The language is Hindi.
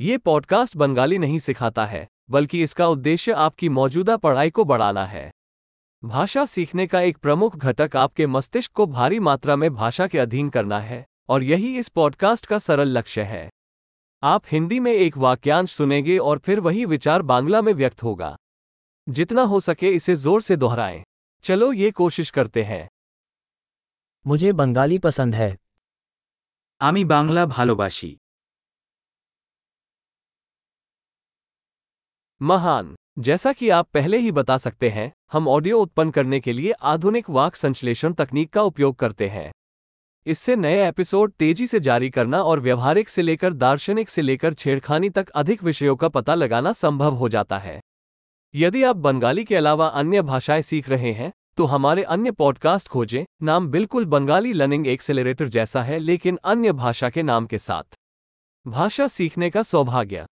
ये पॉडकास्ट बंगाली नहीं सिखाता है बल्कि इसका उद्देश्य आपकी मौजूदा पढ़ाई को बढ़ाना है भाषा सीखने का एक प्रमुख घटक आपके मस्तिष्क को भारी मात्रा में भाषा के अधीन करना है और यही इस पॉडकास्ट का सरल लक्ष्य है आप हिंदी में एक वाक्यांश सुनेंगे और फिर वही विचार बांग्ला में व्यक्त होगा जितना हो सके इसे जोर से दोहराएं चलो ये कोशिश करते हैं मुझे बंगाली पसंद है আমি বাংলা ভালোবাসি महान। जैसा कि आप पहले ही बता सकते हैं, हम ऑडियो उत्पन्न करने के लिए आधुनिक वाक संश्लेषण तकनीक का उपयोग करते हैं। इससे नए एपिसोड तेज़ी से जारी करना और व्यवहारिक से लेकर दार्शनिक से लेकर छेड़खानी तक अधिक विषयों का पता लगाना संभव हो जाता है। यदि आप बंगाली के अलावा अन्य भाषाएँ सीख रहे हैं तो हमारे अन्य पॉडकास्ट खोजें, नाम बिल्कुल बंगाली लर्निंग एक्सेलरेटर जैसा है, लेकिन अन्य भाषा के नाम के साथ। भाषा सीखने का सौभाग्य।